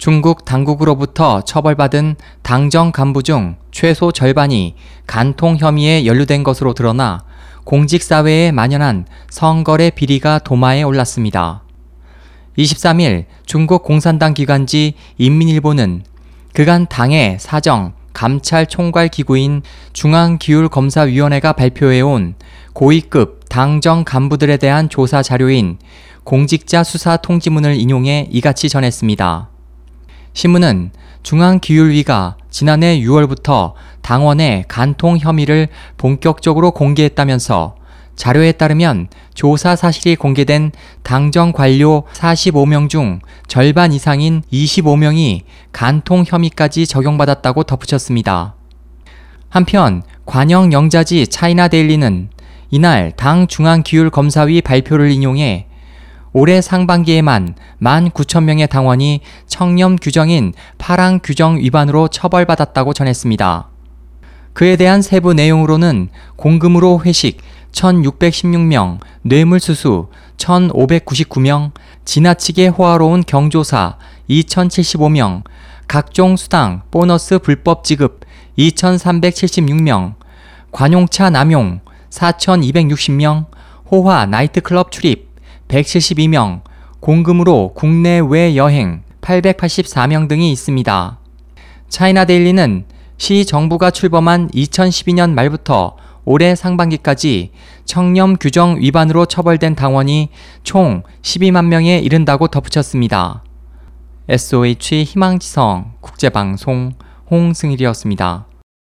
중국 당국으로부터 처벌받은 당정 간부 중 최소 절반이 간통 혐의에 연루된 것으로 드러나 공직사회에 만연한 성거래 비리가 도마에 올랐습니다. 23일 중국 공산당 기관지 인민일보는 그간 당의 사정, 감찰 총괄 기구인 중앙기율검사위원회가 발표해온 고위급 당정 간부들에 대한 조사 자료인 공직자 수사 통지문을 인용해 이같이 전했습니다. 신문은 중앙기율위가 지난해 6월부터 당원의 간통 혐의를 본격적으로 공개했다면서 자료에 따르면 조사 사실이 공개된 당정 관료 45명 중 절반 이상인 25명이 간통 혐의까지 적용받았다고 덧붙였습니다. 한편 관영 영자지 차이나 데일리는 이날 당 중앙기율검사위 발표를 인용해 올해 상반기에만 19,000명의 당원이 청렴 규정인 파랑 규정 위반으로 처벌받았다고 전했습니다. 그에 대한 세부 내용으로는 공금으로 회식 1,616명, 뇌물수수 1,599명, 지나치게 호화로운 경조사 2,075명, 각종 수당, 보너스 불법 지급 2,376명, 관용차 남용 4,260명, 호화 나이트클럽 출입 172명, 공금으로 국내외 여행 884명 등이 있습니다. 차이나데일리는 시 정부가 출범한 2012년 말부터 올해 상반기까지 청렴 규정 위반으로 처벌된 당원이 총 12만 명에 이른다고 덧붙였습니다. SOH 희망지성 국제방송 홍승일이었습니다.